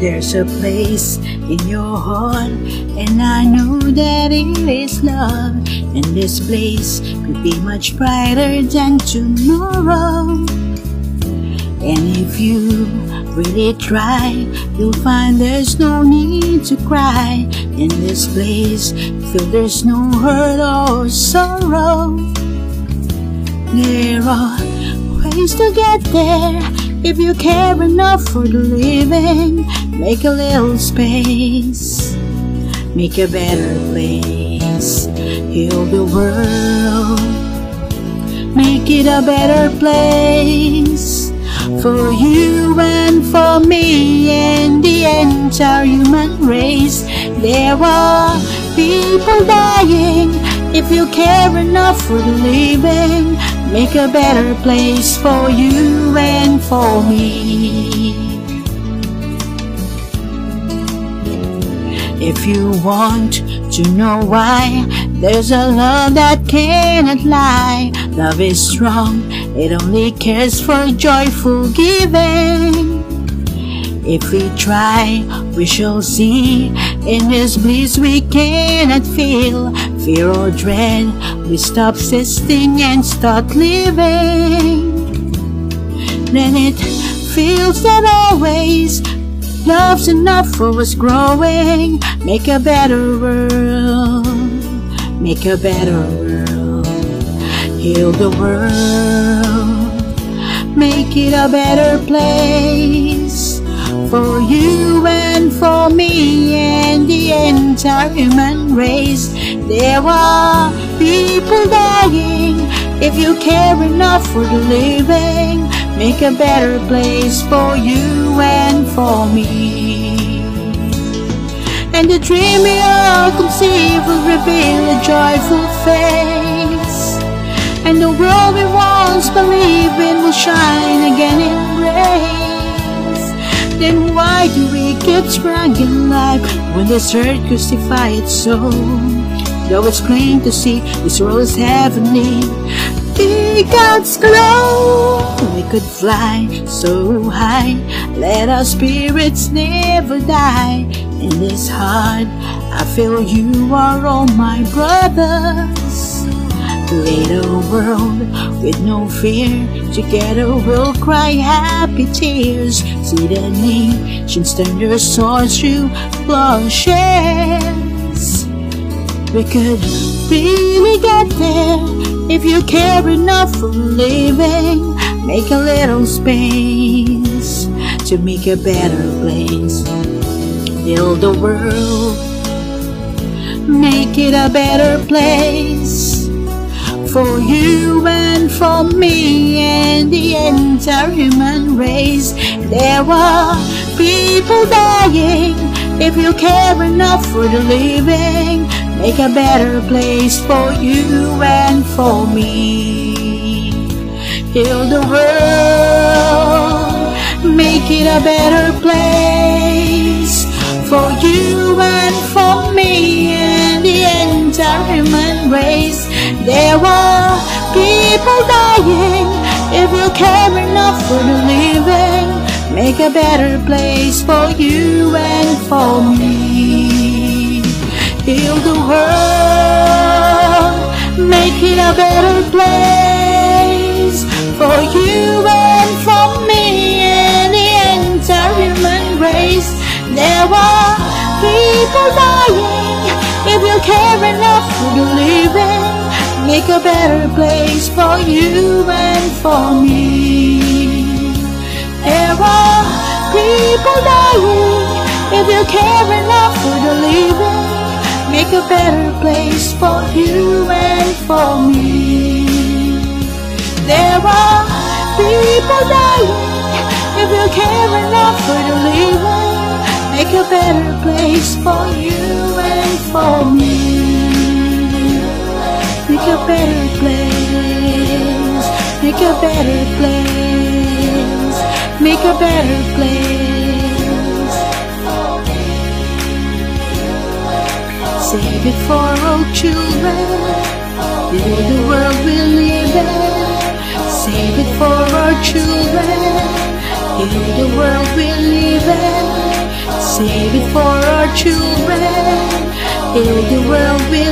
There's a place in your heart, and I know that it is love. And this place could be much brighter than tomorrow. And if you really try, you'll find there's no need to cry. In this place, feel there's no hurt or sorrow. There are ways to get there if you care enough for the living. Make a little space, make a better place, heal the world, make it a better place for you and for me and the entire human race. There are people dying. If you care enough for the living, make a better place for you and for me. If you want to know why, there's a love that cannot lie. Love is strong, it only cares for joyful giving. If we try, we shall see. In this bliss we cannot feel fear or dread. We stop existing and start living. Then it feels that always Love's enough for us growing. Make a better world. Make a better world. Heal the world. Make it a better place. For you and for me and the entire human race. There are people dying. If you care enough for the living, make a better place for you and for me. And the dream we all conceive will reveal a joyful face. And the world we once believed in will shine again in grace. Then why do we keep struggling life when this earth crucify its soul? Though it's plain to see this world is heavenly, God's glow. We could fly so high, let our spirits never die. In this heart, I feel you are all my brothers. Create a world with no fear. Together we'll cry happy tears. See the nations turn their swords to plowshares. We could really get there if you care enough for living. Make a little space to make a better place. Build the world, make it a better place for you and for me and the entire human race. There are people dying if you care enough for the living. Make a better place for you and for me. Heal the world, make it a better place for you and for me and the entire human race. There are people dying if you care enough for the living. Make a better place for you and for a better place for you and for me and the entire human race. There are people dying if you care enough for the living. Make a better place for you and for me. There are people dying if you care enough a better place for you and for me. There are people dying if you care enough for the living. Make a better place for you and for me. Make a better place. Make a better place. Make a better place. Save it for all children. Build the world we live in. Save it for our children. Heal the world we live in. Save it for our children. Heal the world we